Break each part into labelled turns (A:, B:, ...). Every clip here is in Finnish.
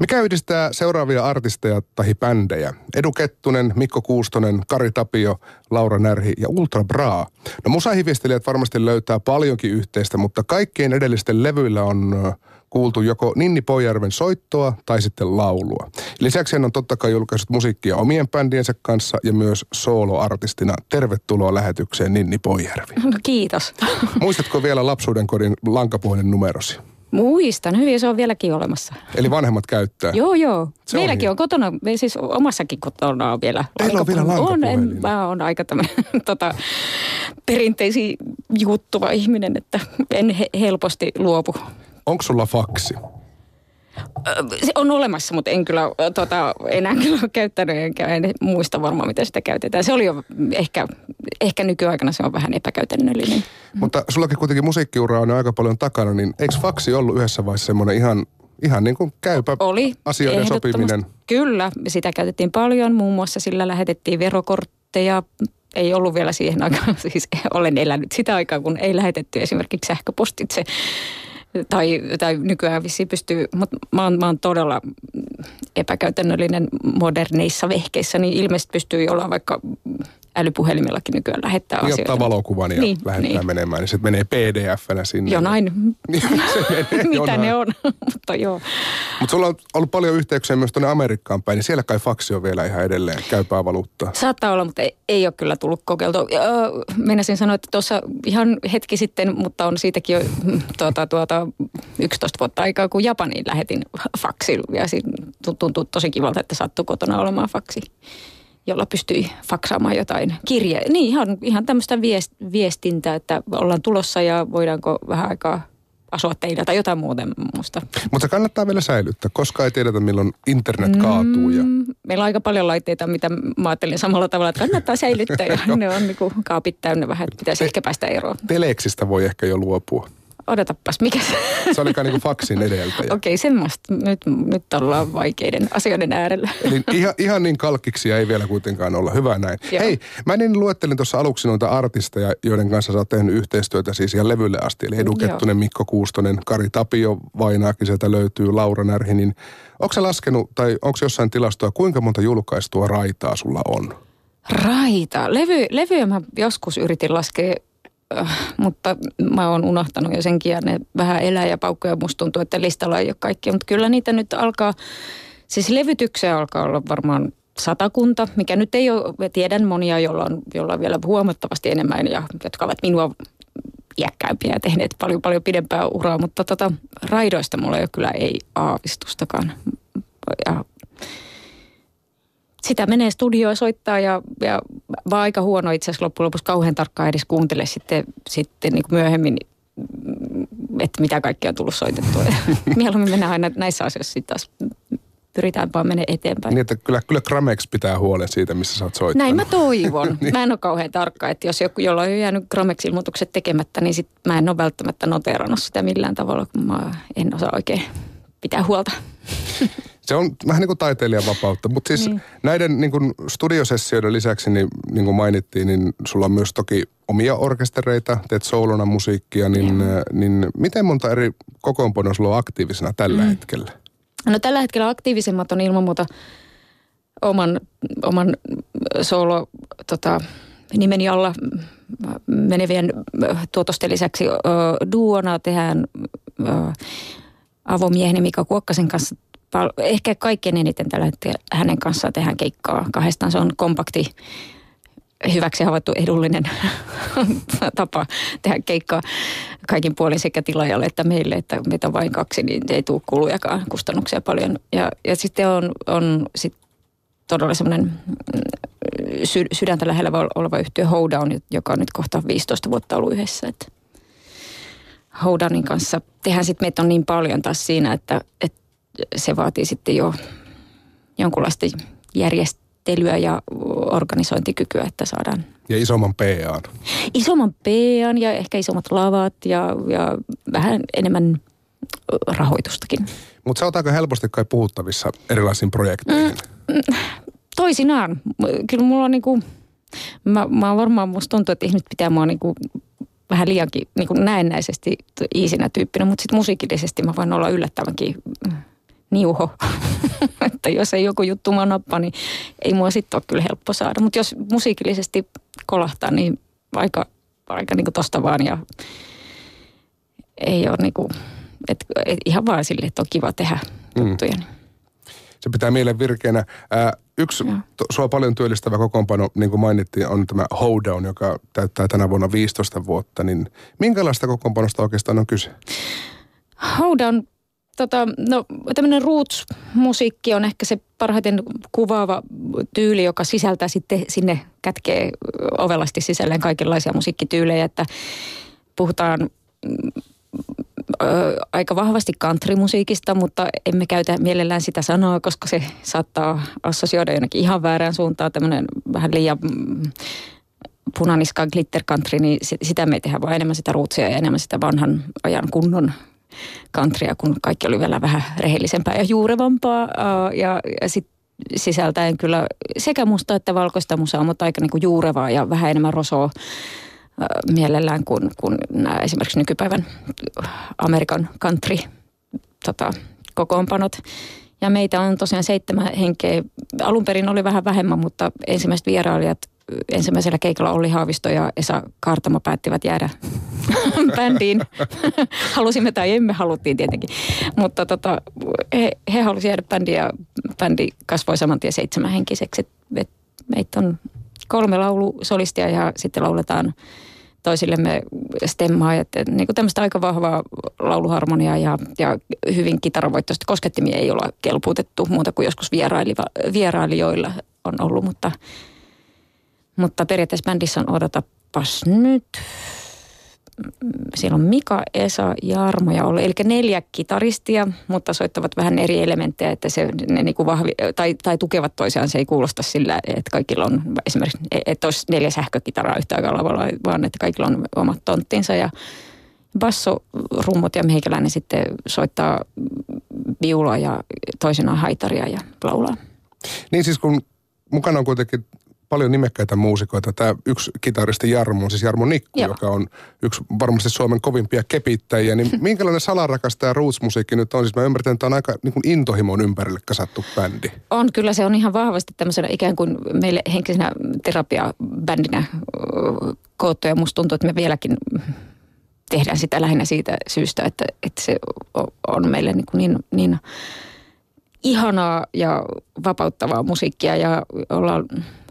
A: Mikä yhdistää seuraavia artisteja tai bändejä? Edu Kettunen, Mikko Kuustonen, Kari Tapio, Laura Närhi ja Ultra Bra. No musahiviestelijät varmasti löytää paljonkin yhteistä, mutta kaikkien edellisten levyillä on kuultu joko Ninni Pojärven soittoa tai sitten laulua. Lisäksi hän on totta kai julkaissut musiikkia omien bändiensä kanssa ja myös soloartistina. Tervetuloa lähetykseen Ninni Pojärvi.
B: No kiitos.
A: Muistatko vielä lapsuuden kodin lankapuhelin numerosi?
B: Muistan, hyvin se on vieläkin olemassa.
A: Eli vanhemmat käyttää?
B: Joo, joo. Se Meilläkin on, on kotona, siis omassakin kotona on vielä.
A: Teillä on vielä
B: On, en, mä oon aika tämmöinen tota, perinteisiin juuttuva ihminen, että en he, helposti luopu
A: Onko sulla faksi?
B: Se on olemassa, mutta en kyllä tota, enää kyllä ole käyttänyt, enkä en muista varmaan, miten sitä käytetään. Se oli jo ehkä, ehkä nykyaikana se on vähän epäkäytännöllinen.
A: Mutta sullakin kuitenkin musiikkiura on aika paljon takana, niin eikö faksi ollut yhdessä vaiheessa semmoinen ihan, ihan niin kuin käypä
B: oli,
A: asioiden sopiminen?
B: Kyllä, sitä käytettiin paljon. Muun muassa sillä lähetettiin verokortteja, ei ollut vielä siihen aikaan, siis olen elänyt sitä aikaa, kun ei lähetetty esimerkiksi sähköpostitse tai, tai nykyään vissiin pystyy, mutta mä oon, mä oon todella epäkäytännöllinen moderneissa vehkeissä, niin ilmeisesti pystyy olla vaikka älypuhelimillakin nykyään lähettää niin
A: asioita. ottaa valokuvan ja niin, lähettää niin. menemään, niin se menee pdf-nä sinne.
B: Jonain. Niin, se menee Mitä jonain. ne on, mutta joo.
A: Mutta sulla on ollut paljon yhteyksiä myös tuonne Amerikkaan päin, niin siellä kai faksi on vielä ihan edelleen käypää valuuttaa.
B: Saattaa olla, mutta ei, ei ole kyllä tullut kokeiltua. Meinasin sanoa, että tuossa ihan hetki sitten, mutta on siitäkin jo tuota, tuota, 11 vuotta aikaa, kun Japaniin lähetin faksilla. Ja tuntuu tosi kivalta, että sattuu kotona olemaan faksi jolla pystyi faksaamaan jotain kirjaa. Niin ihan, ihan tämmöistä viest, viestintää, että ollaan tulossa ja voidaanko vähän aikaa asua teillä tai jotain muuta muusta.
A: Mutta kannattaa vielä säilyttää, koska ei tiedetä milloin internet kaatuu. Ja... Mm,
B: meillä on aika paljon laitteita, mitä mä ajattelin samalla tavalla, että kannattaa säilyttää ja ne on niin kuin kaapit täynnä vähän, että pitäisi ehkä päästä eroon.
A: Teleksistä voi ehkä jo luopua.
B: Odotapas, mikä se?
A: Se oli niin kuin faksin edeltäjä.
B: Okei, okay, semmoista. Nyt, nyt ollaan vaikeiden asioiden äärellä.
A: Eli ihan, ihan niin kalkkiksia ei vielä kuitenkaan olla. Hyvä näin. Joo. Hei, mä niin luettelin tuossa aluksi noita artisteja, joiden kanssa sä oot tehnyt yhteistyötä siis ihan levylle asti. Eli Edu Kettunen, Mikko Kuustonen, Kari Tapio, Vainaakin sieltä löytyy, Laura Närhinin. Onko se laskenut, tai onko jossain tilastoa, kuinka monta julkaistua raitaa sulla on?
B: Raita. Levy, levyjä mä joskus yritin laskea mutta mä oon unohtanut jo ja ne vähän elää ja paukkoja. Musta tuntuu, että listalla ei ole kaikkia, mutta kyllä niitä nyt alkaa, siis levytyksiä alkaa olla varmaan satakunta, mikä nyt ei ole, tiedän monia, joilla on, joilla on vielä huomattavasti enemmän ja jotka ovat minua iäkkäämpiä ja tehneet paljon paljon pidempää uraa, mutta tota, raidoista mulla ei kyllä ei aavistustakaan. Ja sitä menee studioon soittaa ja, ja vaan aika huono itse asiassa loppujen lopuksi kauhean tarkkaan edes kuuntele sitten, sitten niin myöhemmin, että mitä kaikkea on tullut soitettua. Mieluummin mennään aina näissä asioissa sitten taas pyritään vaan mennä eteenpäin.
A: Niin, että kyllä, kyllä Gramex pitää huolen siitä, missä sä oot soittanut.
B: Näin mä toivon. niin. Mä en ole kauhean tarkka, että jos joku, jolla on jäänyt Gramex-ilmoitukset tekemättä, niin sit mä en ole välttämättä noteerannut sitä millään tavalla, kun mä en osaa oikein pitää huolta.
A: Se on vähän niin kuin taiteilijan vapautta, mutta siis niin. näiden niin kuin studiosessioiden lisäksi, niin, niin kuin mainittiin, niin sulla on myös toki omia orkestereita, teet soulona musiikkia, niin, mm. niin miten monta eri kokoonpanoa sulla on aktiivisena tällä mm. hetkellä?
B: No tällä hetkellä aktiivisemmat on ilman muuta oman, oman solo tota, nimeni alla menevien tuotosten lisäksi ö, duona tehdään ö, avomieheni Mika Kuokkasen kanssa ehkä kaikkein eniten tällä hetkellä hänen kanssaan tehdään keikkaa kahdestaan. Se on kompakti, hyväksi havaittu edullinen tapa tehdä keikkaa kaikin puolin sekä tilaajalle että meille, että meitä on vain kaksi, niin ei tule kulujakaan kustannuksia paljon. Ja, ja sitten on, on sit todella semmoinen mm, sy- sydäntä lähellä oleva yhtiö Howdown, joka on nyt kohta 15 vuotta ollut yhdessä. Että kanssa tehdään sitten meitä on niin paljon taas siinä, että, että se vaatii sitten jo jonkunlaista järjestelyä ja organisointikykyä, että saadaan...
A: Ja isomman PAn.
B: Isomman PAn ja ehkä isommat lavat ja, ja vähän enemmän rahoitustakin.
A: Mutta oot aika helposti kai puhuttavissa erilaisiin projekteihin. Mm, mm,
B: toisinaan. Kyllä mulla on niinku, mä, mä varmaan musta tuntuu, että ihmiset pitää mua niinku vähän liiankin niinku näennäisesti iisinä tyyppinä, mutta sitten musiikillisesti mä voin olla yllättävänkin niuho. että jos ei joku juttu mua nappa, niin ei mua sitten ole kyllä helppo saada. Mutta jos musiikillisesti kolahtaa, niin aika, aika niin kuin tosta vaan ja ei ole niin kuin, et, et ihan vaan sille, että on kiva tehdä mm. juttuja. Niin.
A: Se pitää mielen virkeänä. Ää, yksi to, sua paljon työllistävä kokoonpano, niin kuin mainittiin, on tämä Hoedown, joka täyttää tänä vuonna 15 vuotta. Niin minkälaista kokoonpanosta oikeastaan on kyse?
B: Hoedown tota, no, tämmöinen roots-musiikki on ehkä se parhaiten kuvaava tyyli, joka sisältää sitten sinne, kätkee ovelasti sisälleen kaikenlaisia musiikkityylejä, että puhutaan ö, aika vahvasti countrymusiikista, mutta emme käytä mielellään sitä sanoa, koska se saattaa assosioida jonnekin ihan väärään suuntaan. Tämmöinen vähän liian mm, punaniska glitter country, niin sitä me ei tehdä, vaan enemmän sitä ruutsia ja enemmän sitä vanhan ajan kunnon countrya, kun kaikki oli vielä vähän rehellisempää ja juurevampaa. Ja, ja sitten sisältäen kyllä sekä musta että valkoista musaa, mutta aika niinku juurevaa ja vähän enemmän rosoa mielellään kuin, kuin nämä esimerkiksi nykypäivän Amerikan country tota, kokoonpanot. Ja meitä on tosiaan seitsemän henkeä. Alun perin oli vähän vähemmän, mutta ensimmäiset vierailijat ensimmäisellä keikalla Olli Haavisto ja Esa Kaartamo päättivät jäädä bändiin. Halusimme tai emme haluttiin tietenkin. Mutta tota, he, he halusivat jäädä bändiin ja bändi kasvoi saman tien seitsemänhenkiseksi. meitä on kolme laulusolistia ja sitten lauletaan toisillemme stemmaa. Että niin kuin tämmöistä aika vahvaa lauluharmoniaa ja, ja hyvin kitaravoittoista koskettimia ei olla kelpuutettu muuta kuin joskus vierailijoilla on ollut, mutta, mutta periaatteessa bändissä on odotapas nyt siellä on Mika, Esa, Jarmo ja Olli, eli neljä kitaristia, mutta soittavat vähän eri elementtejä, että se, ne niinku vahvi, tai, tai tukevat toisiaan. Se ei kuulosta sillä, että kaikilla on esimerkiksi, että olisi neljä sähkökitaraa yhtä aikaa lavalla, vaan että kaikilla on omat tonttinsa ja basso, rummut ja meikäläinen sitten soittaa viulua ja toisenaan haitaria ja laulaa.
A: Niin siis kun mukana on kuitenkin paljon nimekkäitä muusikoita. Tämä yksi kitaristi Jarmo siis Jarmo Nikku, Joo. joka on yksi varmasti Suomen kovimpia kepittäjiä. Niin minkälainen salarakasta roots-musiikki nyt on? Siis mä ymmärrän, että on aika niin kuin intohimon ympärille kasattu bändi.
B: On, kyllä se on ihan vahvasti tämmöisenä ikään kuin meille henkisenä terapiabändinä koottu. Ja musta tuntuu, että me vieläkin tehdään sitä lähinnä siitä syystä, että, että se on meille niin, kuin niin, niin ihanaa ja vapauttavaa musiikkia ja ollaan,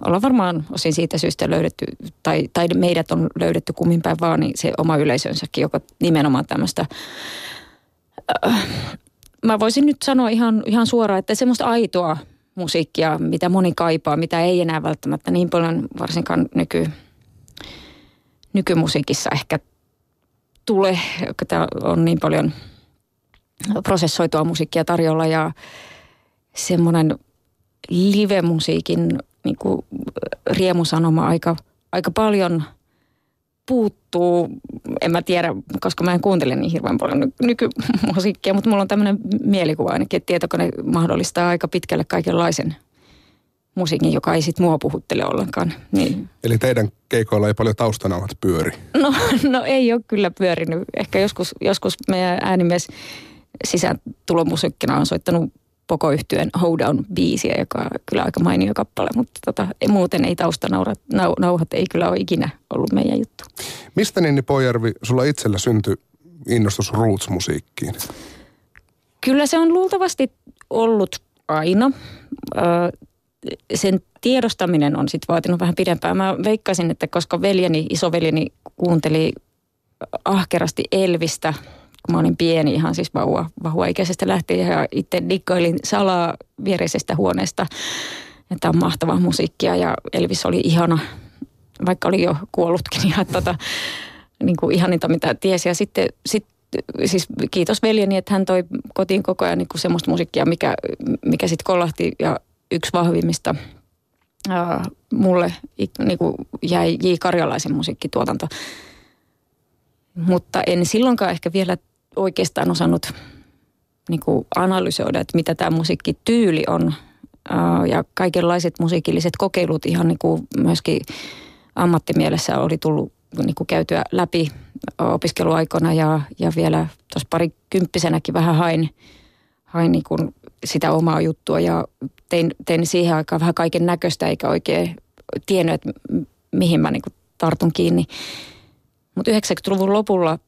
B: ollaan varmaan osin siitä syystä löydetty, tai, tai meidät on löydetty kummin päin vaan, niin se oma yleisönsäkin, joka nimenomaan tämmöistä, äh, mä voisin nyt sanoa ihan, ihan suoraan, että semmoista aitoa musiikkia, mitä moni kaipaa, mitä ei enää välttämättä niin paljon varsinkaan nyky, nykymusiikissa ehkä tule, tämä on niin paljon prosessoitua musiikkia tarjolla ja semmoinen live-musiikin niin kuin riemusanoma aika, aika paljon puuttuu. En mä tiedä, koska mä en kuuntele niin hirveän paljon nykymusiikkia, mutta mulla on tämmöinen mielikuva ainakin, että tietokone mahdollistaa aika pitkälle kaikenlaisen musiikin, joka ei sit mua puhuttele ollenkaan. Niin.
A: Eli teidän keikoilla ei paljon taustanauhat pyöri?
B: No, no ei ole kyllä pyörinyt. Ehkä joskus, joskus meidän äänimies sisääntulomusiikkina on soittanut Pokoyhtyön Hoedown biisiä, joka on kyllä aika mainio kappale, mutta tota, muuten ei taustanauhat ei kyllä ole ikinä ollut meidän juttu.
A: Mistä Ninni Pojärvi sulla itsellä syntyi innostus roots-musiikkiin?
B: Kyllä se on luultavasti ollut aina. sen tiedostaminen on sitten vaatinut vähän pidempään. Mä veikkasin, että koska veljeni, isoveljeni kuunteli ahkerasti Elvistä – kun mä olin pieni ihan siis vauva, vauva-ikäisestä lähtien ja itse dikkailin salaa viereisestä huoneesta. Että on mahtavaa musiikkia ja Elvis oli ihana, vaikka oli jo kuollutkin ja tota, niin kuin ihaninta mitä tiesi. Ja sitten sit, siis kiitos veljeni, että hän toi kotiin koko ajan niin kuin semmoista musiikkia, mikä, mikä sitten kolahti ja yksi vahvimmista ää, mulle niin kuin jäi J. Karjalaisen musiikkituotanto. Mutta en silloinkaan ehkä vielä oikeastaan osannut niin kuin analysoida, että mitä tämä musiikkityyli on. Ja kaikenlaiset musiikilliset kokeilut ihan niin kuin myöskin ammattimielessä oli tullut niin kuin käytyä läpi opiskeluaikona ja, ja vielä tuossa parikymppisenäkin vähän hain, hain niin kuin sitä omaa juttua ja tein, tein siihen aikaan vähän kaiken näköistä eikä oikein tiennyt, että mihin mä niin kuin tartun kiinni. Mutta 90-luvun lopulla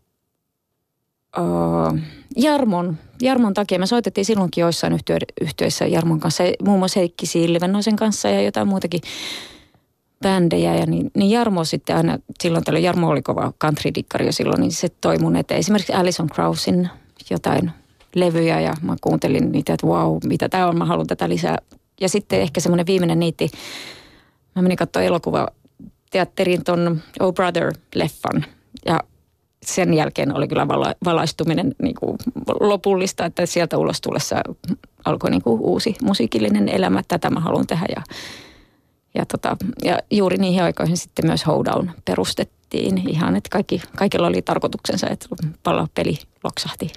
B: uh, Jarmon, Jarmon takia me soitettiin silloinkin joissain yhtiöissä Jarmon kanssa, muun muassa Heikki Silvennoisen kanssa ja jotain muutakin bändejä. Ja niin, niin Jarmo sitten aina, silloin tällä Jarmo oli kova country-dikkari jo silloin, niin se toi mun eteen. Esimerkiksi Alison Krausin jotain levyjä ja mä kuuntelin niitä, että wow, mitä tämä on, mä haluan tätä lisää. Ja sitten ehkä semmoinen viimeinen niitti, mä menin katsoa elokuva teatterin ton Oh Brother-leffan ja sen jälkeen oli kyllä vala, valaistuminen niin kuin lopullista, että sieltä ulos tullessa alkoi niin kuin uusi musiikillinen elämä. Tätä mä haluan tehdä ja, ja, tota, ja juuri niihin aikoihin sitten myös Hoedown perustettiin ihan, että kaikki, kaikilla oli tarkoituksensa, että peli loksahti.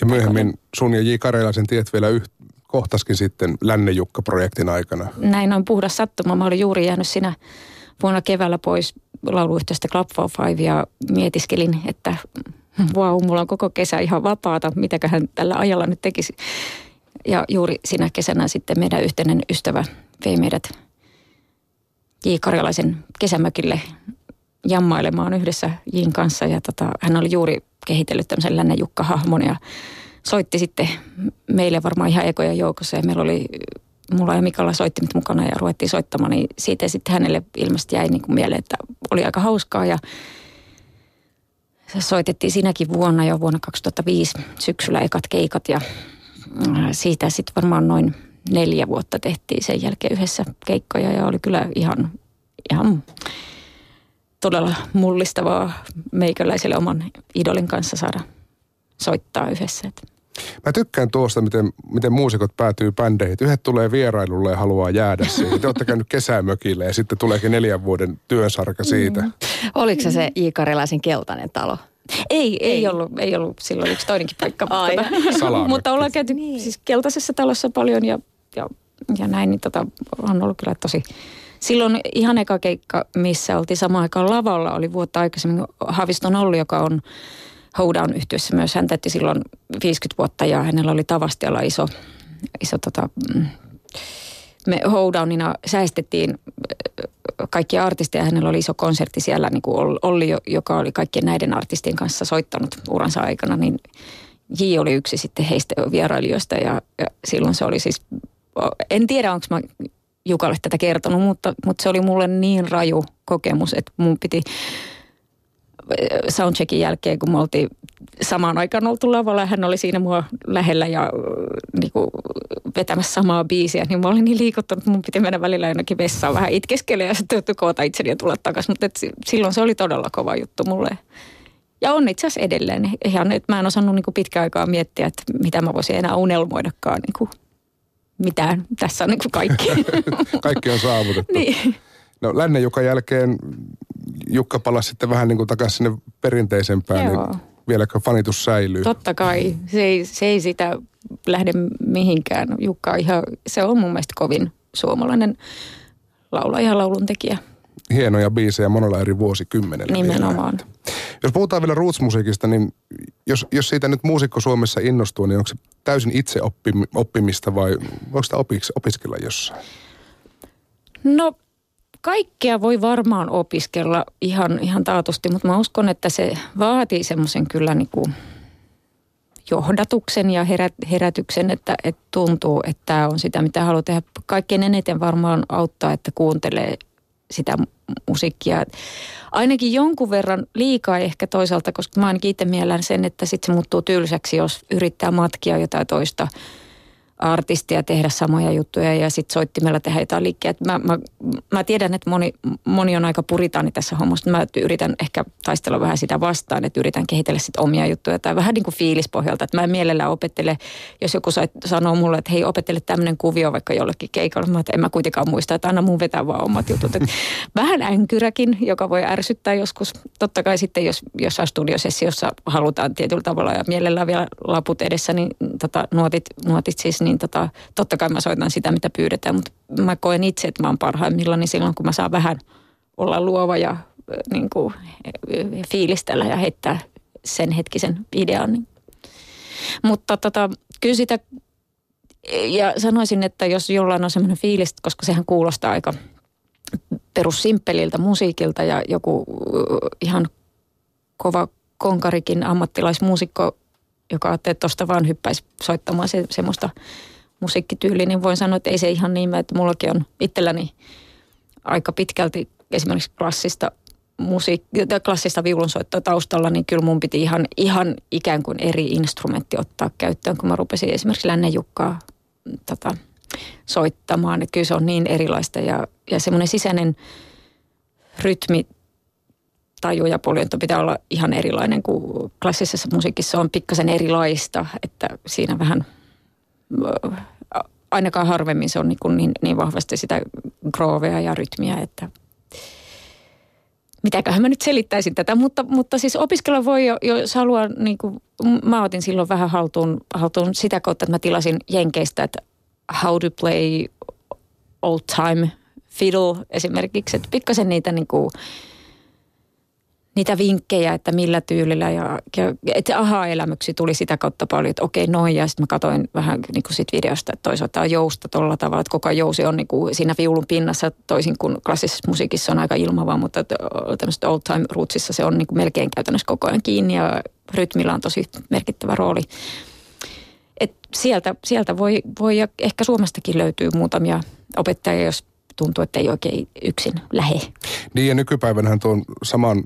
A: Ja myöhemmin sun ja J. Karjalaisen tiet vielä yht, kohtaskin sitten Lännejukka-projektin aikana.
B: Näin on puhdas sattuma. Mä olin juuri jäänyt siinä vuonna keväällä pois lauluyhtiöstä Club for Five ja mietiskelin, että wow, mulla on koko kesä ihan vapaata, mitäköhän tällä ajalla nyt tekisi. Ja juuri sinä kesänä sitten meidän yhteinen ystävä vei meidät J. Karjalaisen kesämökille jammailemaan yhdessä Jin kanssa. Ja tota, hän oli juuri kehitellyt tämmöisen Länne Jukka-hahmon ja soitti sitten meille varmaan ihan ekoja joukossa. Ja meillä oli mulla ja Mikalla soittimet mukana ja ruvettiin soittamaan, niin siitä sitten hänelle ilmeisesti jäi niin kuin mieleen, että oli aika hauskaa ja se soitettiin siinäkin vuonna jo vuonna 2005 syksyllä ekat keikat ja äh, siitä sitten varmaan noin neljä vuotta tehtiin sen jälkeen yhdessä keikkoja ja oli kyllä ihan, ihan todella mullistavaa meikäläiselle oman idolin kanssa saada soittaa yhdessä.
A: Mä tykkään tuosta, miten, miten muusikot päätyy bändeihin. Yhdet tulee vierailulle ja haluaa jäädä siihen. Te olette käynyt kesämökille ja sitten tuleekin neljän vuoden työnsarka siitä. Mm.
C: Oliko se se Iikarilaisen keltainen talo?
B: Ei, ei, ei, ollut, ei ollut silloin yksi toinenkin paikka. Mutta, mutta ollaan käyty niin. siis keltaisessa talossa paljon ja, ja, ja näin, niin tota, on ollut kyllä tosi... Silloin ihan eka keikka, missä oltiin samaan aikaan lavalla, oli vuotta aikaisemmin Haviston Olli, joka on Hoedown yhtiössä myös. Hän täytti silloin 50 vuotta ja hänellä oli Tavastialla iso, iso tota, mm, me Hoedownina säästettiin äh, kaikkia artisteja. Hänellä oli iso konsertti siellä, niin kuin Olli, joka oli kaikkien näiden artistien kanssa soittanut uransa aikana, niin J oli yksi sitten heistä vierailijoista ja, ja silloin se oli siis, en tiedä onko mä Jukalle tätä kertonut, mutta, mutta se oli mulle niin raju kokemus, että mun piti soundcheckin jälkeen, kun me oltiin samaan aikaan oltu lavalla ja hän oli siinä mua lähellä ja niin kuin, vetämässä samaa biisiä, niin mä olin niin liikuttunut, että mun piti mennä välillä jonnekin vessaan vähän itkeskellä ja sitten koota itseni ja tulla takaisin. Mutta et, silloin se oli todella kova juttu mulle. Ja on itse asiassa edelleen. Ihan, että mä en osannut niin pitkään aikaa miettiä, että mitä mä voisin enää unelmoidakaan niin kuin mitään. Tässä on niin kuin kaikki.
A: kaikki on saavutettu.
B: niin.
A: No lännen joka jälkeen Jukka palasi sitten vähän niin kuin takaisin sinne perinteisempään, niin Joo. niin vieläkö fanitus säilyy?
B: Totta kai. Se ei, se ei sitä lähde mihinkään. Jukka ihan, se on mun mielestä kovin suomalainen laulaja ja lauluntekijä.
A: Hienoja biisejä monella eri vuosikymmenellä.
B: Nimenomaan.
A: Vielä. Jos puhutaan vielä roots-musiikista, niin jos, jos siitä nyt muusikko Suomessa innostuu, niin onko se täysin itse oppimista vai voiko sitä opiskella jossain?
B: No kaikkea voi varmaan opiskella ihan, ihan taatusti, mutta mä uskon, että se vaatii semmoisen kyllä niin kuin johdatuksen ja herät, herätyksen, että, että tuntuu, että tämä on sitä, mitä haluaa tehdä. Kaikkein eniten varmaan auttaa, että kuuntelee sitä musiikkia. Ainakin jonkun verran liikaa ehkä toisaalta, koska mä ainakin itse sen, että sitten se muuttuu tylsäksi, jos yrittää matkia jotain toista – artistia tehdä samoja juttuja ja sitten soittimella tehdä jotain liikkeet. Mä, mä, mä tiedän, että moni, moni on aika puritaani tässä hommassa. Mä yritän ehkä taistella vähän sitä vastaan, että yritän kehitellä sitten omia juttuja tai vähän niin kuin fiilispohjalta. Että mä en mielellään opettele, jos joku sanoo mulle, että hei opettele tämmöinen kuvio vaikka jollekin keikalla. Mä että en mä kuitenkaan muista, että anna mun vetää vaan omat jutut. Et vähän änkyräkin, joka voi ärsyttää joskus. Totta kai sitten, jos jossain studiosessiossa halutaan tietyllä tavalla ja mielellään vielä laput edessä, niin tota, nuotit, nuotit siis, niin niin tota, totta kai mä soitan sitä, mitä pyydetään, mutta mä koen itse, että mä oon parhaimmillaan niin silloin, kun mä saan vähän olla luova ja niin kuin, fiilistellä ja heittää sen hetkisen idean. Niin. Mutta tota, kyllä sitä ja sanoisin, että jos jollain on semmoinen fiilis, koska sehän kuulostaa aika perussimpeliltä musiikilta ja joku ihan kova konkarikin ammattilaismuusikko, joka ajattelee, että tuosta vaan hyppäisi soittamaan se, semmoista musiikkityyliä, niin voin sanoa, että ei se ihan niin, että mullakin on itselläni aika pitkälti esimerkiksi klassista musiik- klassista viulunsoittoa taustalla, niin kyllä mun piti ihan, ihan ikään kuin eri instrumentti ottaa käyttöön, kun mä rupesin esimerkiksi Lännen Jukkaa tota, soittamaan. Että kyllä se on niin erilaista ja, ja semmoinen sisäinen rytmi taju ja poljunto pitää olla ihan erilainen kuin klassisessa musiikissa. On pikkasen erilaista, että siinä vähän ainakaan harvemmin se on niin, niin, niin vahvasti sitä groovea ja rytmiä, että mitäköhän mä nyt selittäisin tätä, mutta, mutta siis opiskella voi, jo, jos haluaa, niin kuin, mä otin silloin vähän haltuun, haltuun sitä kautta, että mä tilasin Jenkeistä, että how to play old time fiddle esimerkiksi, että pikkasen niitä niin kuin, niitä vinkkejä, että millä tyylillä ja, että aha-elämyksiä tuli sitä kautta paljon, että okei noin ja sitten mä katsoin vähän niin kuin sit videosta, että toisaalta on jousta tuolla tavalla, että koko jousi on niin kuin siinä viulun pinnassa toisin kuin klassisessa musiikissa on aika ilmavaa, mutta tämmöistä old time rootsissa se on niin kuin melkein käytännössä koko ajan kiinni ja rytmillä on tosi merkittävä rooli. Et sieltä, sieltä voi, voi ja ehkä Suomestakin löytyy muutamia opettajia, jos tuntuu, että ei oikein yksin lähe.
A: Niin ja nykypäivänä tuon saman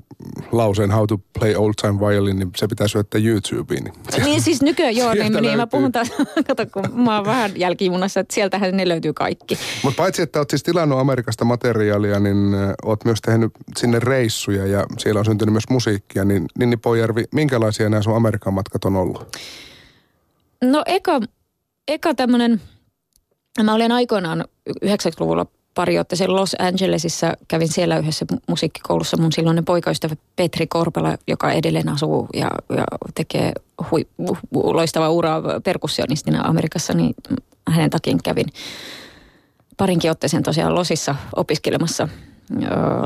A: lauseen How to play old time violin, niin se pitää syöttää YouTubeen.
B: Niin, niin siis nykyään joo, niin, niin mä puhun taas, kato kun mä oon vähän jälkijunassa, että sieltähän ne löytyy kaikki.
A: Mutta paitsi, että oot siis tilannut Amerikasta materiaalia, niin oot myös tehnyt sinne reissuja ja siellä on syntynyt myös musiikkia, niin Ninni Pojärvi, minkälaisia nämä sun Amerikan matkat on ollut?
B: No eka, eka tämmöinen, mä olin aikoinaan 90-luvulla pari sen Los Angelesissa. Kävin siellä yhdessä musiikkikoulussa mun silloinen poikaystävä Petri Korpela, joka edelleen asuu ja, ja tekee hui, loistavaa uraa perkussionistina Amerikassa, niin hänen takia kävin parinkin otteeseen tosiaan Losissa opiskelemassa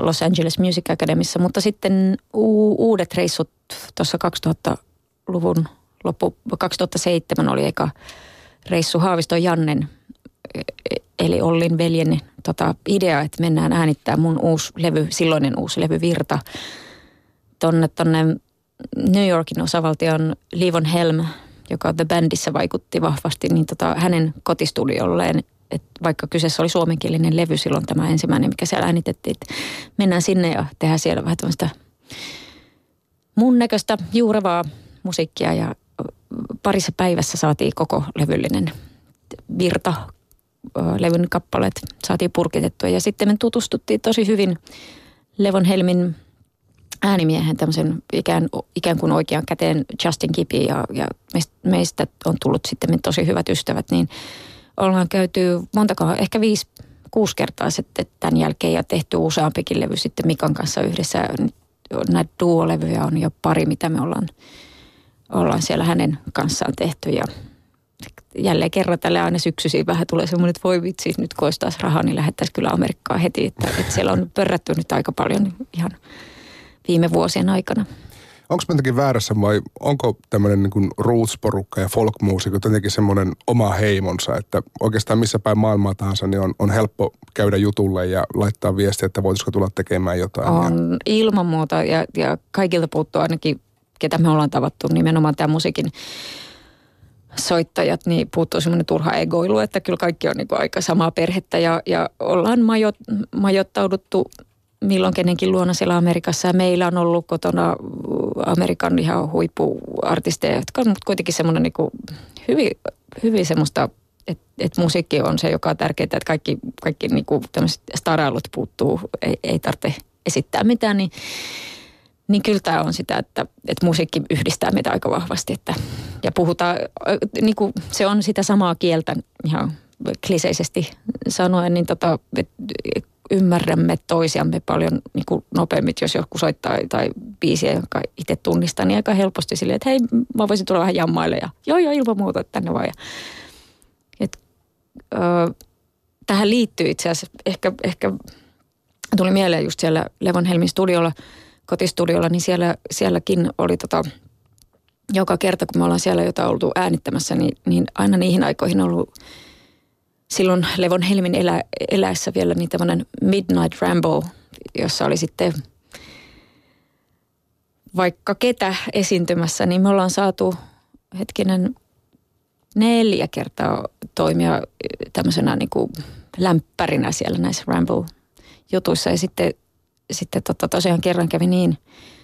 B: Los Angeles Music Academissa, mutta sitten u- uudet reissut tuossa 2000-luvun loppu, 2007 oli eka reissu Haaviston Jannen eli Ollin veljen tota, idea, että mennään äänittää mun uusi levy, silloinen uusi levy Virta, tonne, tonne New Yorkin osavaltion Livon Helm, joka The Bandissa vaikutti vahvasti, niin tota, hänen kotistudiolleen, että vaikka kyseessä oli suomenkielinen levy silloin tämä ensimmäinen, mikä siellä äänitettiin, että mennään sinne ja tehdään siellä vähän tämmöistä mun näköistä juurevaa musiikkia ja parissa päivässä saatiin koko levyllinen virta levyn kappaleet saatiin purkitettua. Ja sitten me tutustuttiin tosi hyvin Levon Helmin äänimiehen tämmöisen ikään, ikään kuin oikean käteen Justin Kipi ja, ja meistä on tullut sitten tosi hyvät ystävät, niin ollaan käyty montako, ehkä viisi, kuusi kertaa sitten tämän jälkeen ja tehty useampikin levy sitten Mikan kanssa yhdessä. Näitä duolevyjä on jo pari, mitä me ollaan, ollaan siellä hänen kanssaan tehty ja jälleen kerran tälle aina syksyisin vähän tulee semmoinen, että voi vitsi, nyt kun olisi taas rahaa, niin lähettäisiin kyllä Amerikkaan heti. Että, että siellä on pörrätty nyt aika paljon ihan viime vuosien aikana.
A: Onko mä jotenkin väärässä vai onko tämmöinen niin roots-porukka ja folk-muusikot jotenkin semmoinen oma heimonsa, että oikeastaan missä päin maailmaa tahansa niin on, on helppo käydä jutulle ja laittaa viestiä, että voitaisiko tulla tekemään jotain.
B: On ja... ilman muuta ja, ja kaikilta puuttuu ainakin, ketä me ollaan tavattu, nimenomaan tämä musiikin soittajat, niin puuttuu semmoinen turha egoilu, että kyllä kaikki on niin kuin aika samaa perhettä ja, ja ollaan majo, majoittauduttu milloin kenenkin luona siellä Amerikassa. Ja meillä on ollut kotona Amerikan ihan huippuartisteja, jotka on kuitenkin semmoinen niin kuin hyvin, hyvin semmoista, että, että musiikki on se, joka on tärkeää, että kaikki, kaikki niin kuin tämmöiset starailut puuttuu, ei, ei tarvitse esittää mitään, niin niin kyllä tämä on sitä, että, että musiikki yhdistää meitä aika vahvasti. Että, ja puhutaan, niin kuin se on sitä samaa kieltä ihan kliseisesti sanoen, niin tota, ymmärrämme toisiamme paljon niin kuin nopeammin, jos joku soittaa tai biisiä, jonka itse tunnistaa, niin aika helposti silleen, että hei, mä voisin tulla vähän jammaille ja joo, joo, ilman muuta tänne vaan. Ja, et, ö, tähän liittyy itse asiassa, ehkä, ehkä tuli mieleen just siellä Levon Helmin studiolla – kotistudiolla, niin siellä, sielläkin oli tota, joka kerta, kun me ollaan siellä jotain oltu äänittämässä, niin, niin aina niihin aikoihin ollut silloin Levon Helmin elä, eläessä vielä niin tämmöinen Midnight Ramble, jossa oli sitten vaikka ketä esiintymässä, niin me ollaan saatu hetkinen neljä kertaa toimia tämmöisenä niin kuin lämpärinä siellä näissä Ramble-jutuissa. Ja sitten, sitten tota, tosiaan kerran kävi niin.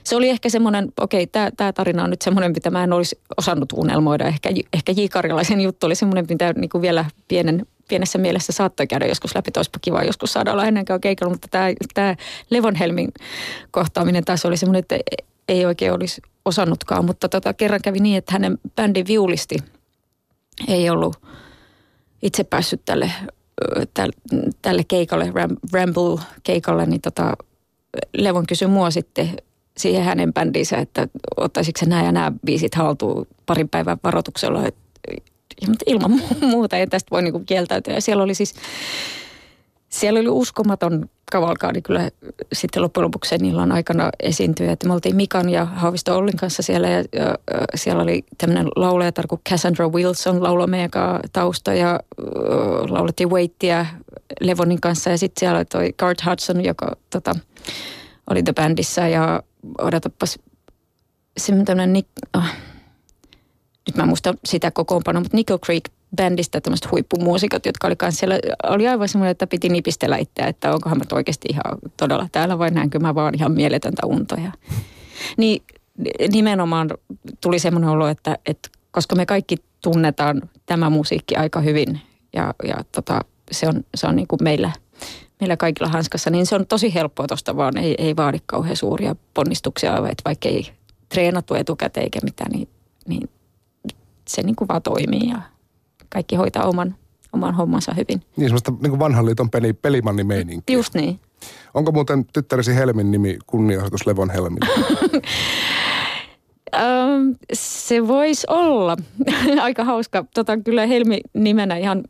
B: Se oli ehkä semmoinen, okei, tämä, tämä tarina on nyt semmoinen, mitä mä en olisi osannut unelmoida. Ehkä, ehkä J. Karilaisen juttu oli semmoinen, mitä niin kuin vielä pienen, pienessä mielessä saattoi käydä joskus läpi. Toispa kiva joskus saada olla ennenkään keikalla, mutta tämä, tämä Levonhelmin kohtaaminen taas oli semmoinen, että ei oikein olisi osannutkaan. Mutta tota, kerran kävi niin, että hänen bändin viulisti ei ollut itse päässyt tälle tälle keikalle, Ramble-keikalle, niin tota, Levon kysyi mua sitten siihen hänen bändiinsä, että ottaisiko se nämä ja nämä biisit haltuun parin päivän varoituksella. Että, mutta ilman muuta ei tästä voi niinku kieltäytyä. Ja siellä oli siis, siellä oli uskomaton kavalkaadi kyllä sitten loppujen lopuksi sen illan aikana esiintyä. Että me oltiin Mikan ja Haavisto Ollin kanssa siellä ja, ja, ja siellä oli tämmöinen laulajatar kuin Cassandra Wilson lauloi meidän tausta ja uh, laulettiin Waittia Levonin kanssa ja sitten siellä oli toi Gart Hudson, joka tota, oli The Bandissa ja odotapas se tämmöinen, oh, nyt mä en muista sitä kokoonpanoa, mutta Nickel Creek bändistä tämmöiset huippumuusikot, jotka oli kanssa siellä, oli aivan semmoinen, että piti nipistellä itseä, että onkohan mä oikeasti ihan todella täällä vai näinkö mä vaan ihan mieletöntä untoja. Niin nimenomaan tuli semmoinen olo, että, että koska me kaikki tunnetaan tämä musiikki aika hyvin ja, ja tota, se on, se on niin kuin meillä, meillä kaikilla hanskassa, niin se on tosi helppoa tuosta vaan, ei, ei vaadi kauhean suuria ponnistuksia, että vaikka ei treenattu etukäteen eikä mitään, niin, niin se niin kuin vaan toimii ja kaikki hoitaa oman, oman hommansa hyvin.
A: Niin semmoista niin vanhan liiton peli, pelimanni
B: Just niin.
A: Onko muuten tyttäresi Helmin nimi kunnianosoitus Levon Helmin?
B: se voisi olla. Aika hauska. Tota, kyllä Helmi nimenä ihan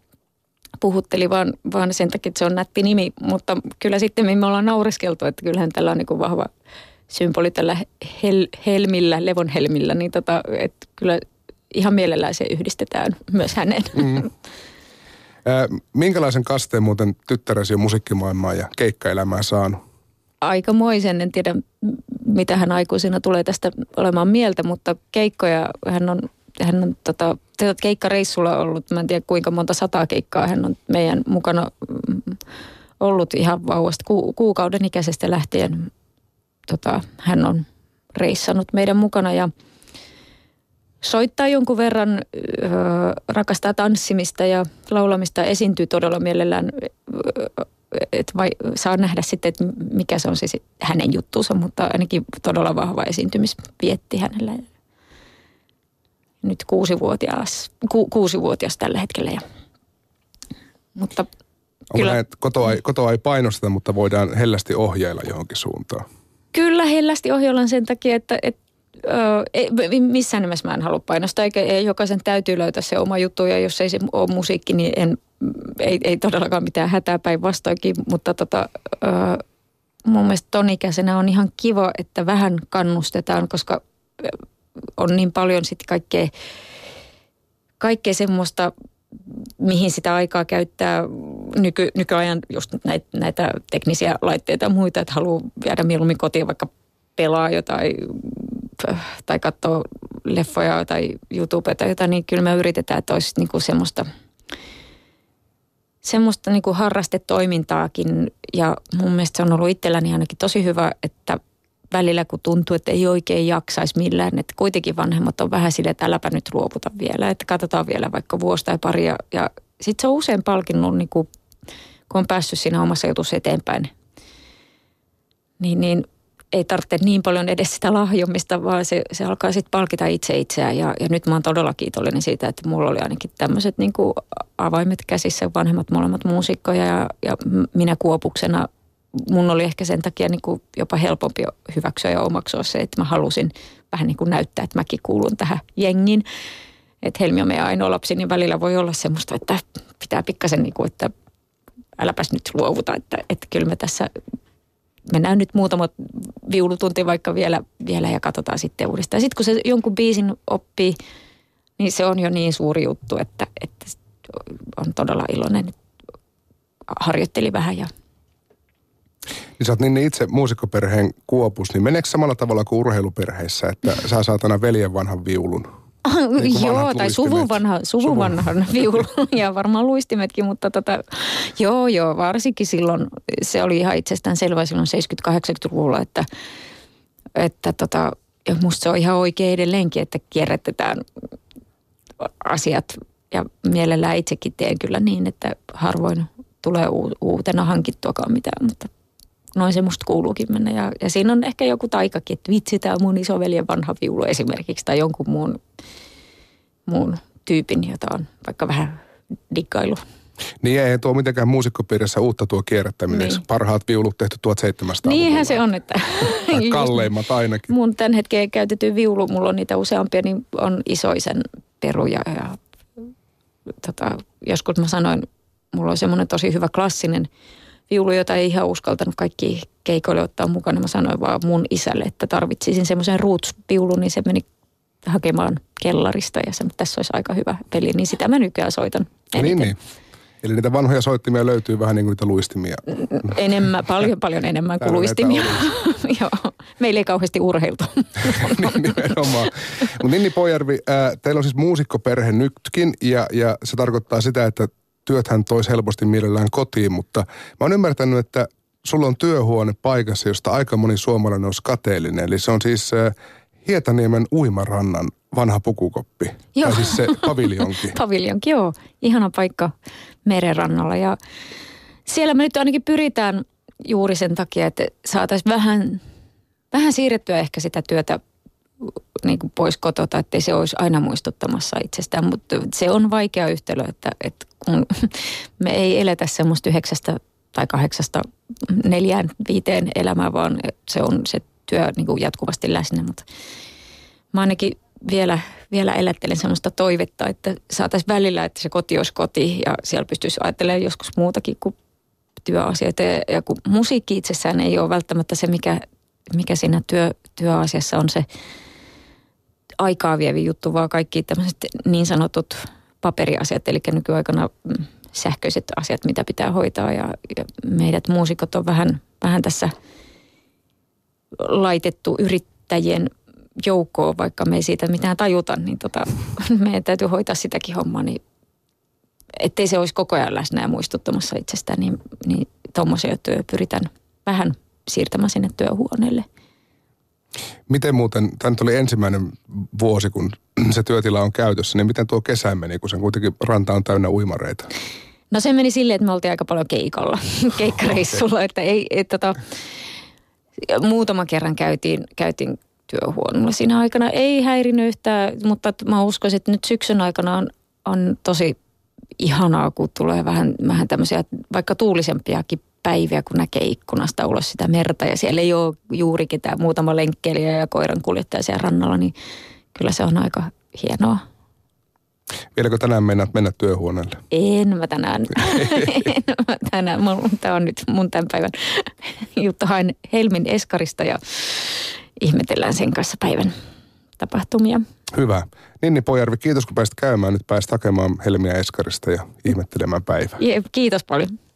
B: puhutteli vaan, vaan sen takia, että se on nätti nimi. Mutta kyllä sitten me ollaan naureskeltu, että kyllähän tällä on niin vahva symboli tällä hel, helmillä, Levon helmillä. Niin tota, että kyllä ihan mielellään se yhdistetään myös hänen. Mm.
A: minkälaisen kasteen muuten tyttäresi on musiikkimaailmaa ja keikkaelämää saanut?
B: Aikamoisen, en tiedä mitä hän aikuisena tulee tästä olemaan mieltä, mutta keikkoja hän on, hän on tota, keikkareissulla ollut, mä en tiedä kuinka monta sataa keikkaa hän on meidän mukana mm, ollut ihan vauvasta ku, kuukauden ikäisestä lähtien. Tota, hän on reissannut meidän mukana ja – soittaa jonkun verran, ö, rakastaa tanssimista ja laulamista, esiintyy todella mielellään, että vai, saa nähdä sitten, että mikä se on siis hänen juttuunsa, mutta ainakin todella vahva esiintymisvietti hänellä. Nyt kuusivuotias, ku, kuusivuotias tällä hetkellä. Ja, mutta
A: Onko kyllä, näin, että kotoa ei, kotoa ei painosteta, mutta voidaan hellästi ohjeilla johonkin suuntaan?
B: Kyllä hellästi ohjellaan sen takia, että, että ei, missään nimessä mä en halua painostaa, eikä jokaisen täytyy löytää se oma juttu, ja jos ei se ole musiikki, niin en, ei, ei todellakaan mitään hätää päinvastoinkin, mutta tota, ö, mun mielestä ton ikäisenä on ihan kiva, että vähän kannustetaan, koska on niin paljon sitten kaikkea, kaikkea semmoista, mihin sitä aikaa käyttää nyky, nykyajan just näitä, näitä teknisiä laitteita ja muita, että haluaa viedä mieluummin kotiin vaikka pelaa jotain tai katsoo leffoja tai YouTubea tai jotain, niin kyllä me yritetään, että olisi niin kuin semmoista, semmoista niin kuin harrastetoimintaakin. Ja mun mielestä se on ollut itselläni ainakin tosi hyvä, että välillä kun tuntuu, että ei oikein jaksaisi millään, että kuitenkin vanhemmat on vähän sille, että äläpä nyt luovuta vielä, että katsotaan vielä vaikka vuosi tai pari. Ja, ja sitten se on usein palkinnut, niin kuin, kun on päässyt siinä omassa jutussa eteenpäin, niin, niin ei tarvitse niin paljon edes sitä lahjomista, vaan se, se alkaa sitten palkita itse itseään. Ja, ja nyt mä oon todella kiitollinen siitä, että mulla oli ainakin tämmöiset niin avaimet käsissä, vanhemmat molemmat muusikkoja ja, ja minä kuopuksena. Mun oli ehkä sen takia niin kuin jopa helpompi hyväksyä ja omaksua se, että mä halusin vähän niin kuin näyttää, että mäkin kuulun tähän jengin. Että Helmi on meidän ainoa lapsi, niin välillä voi olla semmoista, että pitää pikkasen niin kuin, että äläpäs nyt luovuta, että, että kyllä me tässä mennään nyt muutama viulutunti vaikka vielä, vielä ja katsotaan sitten uudestaan. Sitten kun se jonkun biisin oppii, niin se on jo niin suuri juttu, että, että on todella iloinen, harjoittelin vähän ja
A: niin sä oot niin itse muusikkoperheen kuopus, niin meneekö samalla tavalla kuin urheiluperheissä, että sä saat aina veljen vanhan viulun?
B: Niin joo, tai suvun, vanha, suvun vanhan viulu ja varmaan luistimetkin, mutta tota, joo joo, varsinkin silloin se oli ihan itsestään selvä silloin 70-80-luvulla, että, että tota, ja musta se on ihan oikein edelleenkin, että kierrätetään asiat ja mielellään itsekin teen kyllä niin, että harvoin tulee uutena hankittuakaan mitään, mutta noin se musta kuuluukin mennä. Ja, ja siinä on ehkä joku taikakin, että vitsi, tämä mun isoveljen vanha viulu esimerkiksi tai jonkun muun, muun tyypin, jota on vaikka vähän dikkailu.
A: Niin ei tuo mitenkään muusikkopiirissä uutta tuo kierrättäminen. Niin. Parhaat viulut tehty 1700
B: Niinhän se on, että...
A: tai kalleimmat ainakin.
B: Mun tämän hetken käytetty viulu, mulla on niitä useampia, niin on isoisen peruja. Ja, tota, joskus mä sanoin, mulla on semmoinen tosi hyvä klassinen viulu, jota ei ihan uskaltanut kaikki keikoille ottaa mukana. Mä sanoin vaan mun isälle, että tarvitsisin semmoisen roots-viulun, niin se meni hakemaan kellarista ja sanoi, että tässä olisi aika hyvä peli, niin sitä mä nykyään soitan
A: eniten. Niin, niin. Eli niitä vanhoja soittimia löytyy vähän niin kuin niitä luistimia.
B: Enemmän, paljon paljon enemmän kuin luistimia. Joo, meillä ei kauheasti urheiltu.
A: niin, nimenomaan. Mutta Ninni Pojärvi, äh, teillä on siis muusikkoperhe nytkin ja, ja se tarkoittaa sitä, että työthän toisi helposti mielellään kotiin, mutta mä oon ymmärtänyt, että sulla on työhuone paikassa, josta aika moni suomalainen olisi kateellinen. Eli se on siis äh, Hietaniemen uimarannan vanha pukukoppi. Joo. Tai siis se paviljonki.
B: paviljonki, joo. Ihana paikka merenrannalla. Ja siellä me nyt ainakin pyritään juuri sen takia, että saataisiin vähän, vähän siirrettyä ehkä sitä työtä niin kuin pois kotota, ettei se olisi aina muistuttamassa itsestään. Mutta se on vaikea yhtälö, että, että kun me ei eletä semmoista yhdeksästä tai kahdeksasta neljään viiteen elämää, vaan se on se työ niin kuin jatkuvasti läsnä. Mutta mä ainakin vielä, vielä elättelen semmoista toivetta, että saataisiin välillä, että se koti olisi koti ja siellä pystyisi ajattelemaan joskus muutakin kuin työasioita. Ja kun musiikki itsessään ei ole välttämättä se, mikä, mikä siinä työ, työasiassa on se aikaa vievi juttu, vaan kaikki tämmöiset niin sanotut paperiasiat, eli nykyaikana mm, sähköiset asiat, mitä pitää hoitaa. Ja, ja meidät muusikot on vähän, vähän tässä laitettu yrittäjien joukkoon, vaikka me ei siitä mitään tajuta, niin tota, meidän täytyy hoitaa sitäkin hommaa, niin ettei se olisi koko ajan läsnä ja muistuttamassa itsestään, niin, niin tuommoisia työtä pyritään vähän siirtämään sinne työhuoneelle.
A: Miten muuten, tämä nyt oli ensimmäinen vuosi, kun se työtila on käytössä, niin miten tuo kesä meni, kun sen kuitenkin ranta on täynnä uimareita?
B: No se meni silleen, että me oltiin aika paljon keikalla, keikkareissulla, että ei, et, tota, muutama kerran käytiin, käytiin työhuoneella siinä aikana. Ei häirinyt yhtään, mutta mä uskoisin, että nyt syksyn aikana on, on tosi ihanaa, kun tulee vähän, vähän tämmöisiä vaikka tuulisempiakin päiviä, kun näkee ikkunasta ulos sitä merta ja siellä ei ole juuri ketään muutama lenkkeilijä ja koiran kuljettaja siellä rannalla, niin kyllä se on aika hienoa.
A: Vieläkö tänään mennä, mennä työhuoneelle?
B: En mä tänään. en mä tänään. Tämä on nyt mun tämän päivän juttu. Hain Helmin Eskarista ja ihmetellään sen kanssa päivän tapahtumia.
A: Hyvä. Ninni Pojärvi, kiitos kun pääsit käymään. Nyt pääsit hakemaan Helmiä Eskarista ja ihmettelemään päivää.
B: kiitos paljon.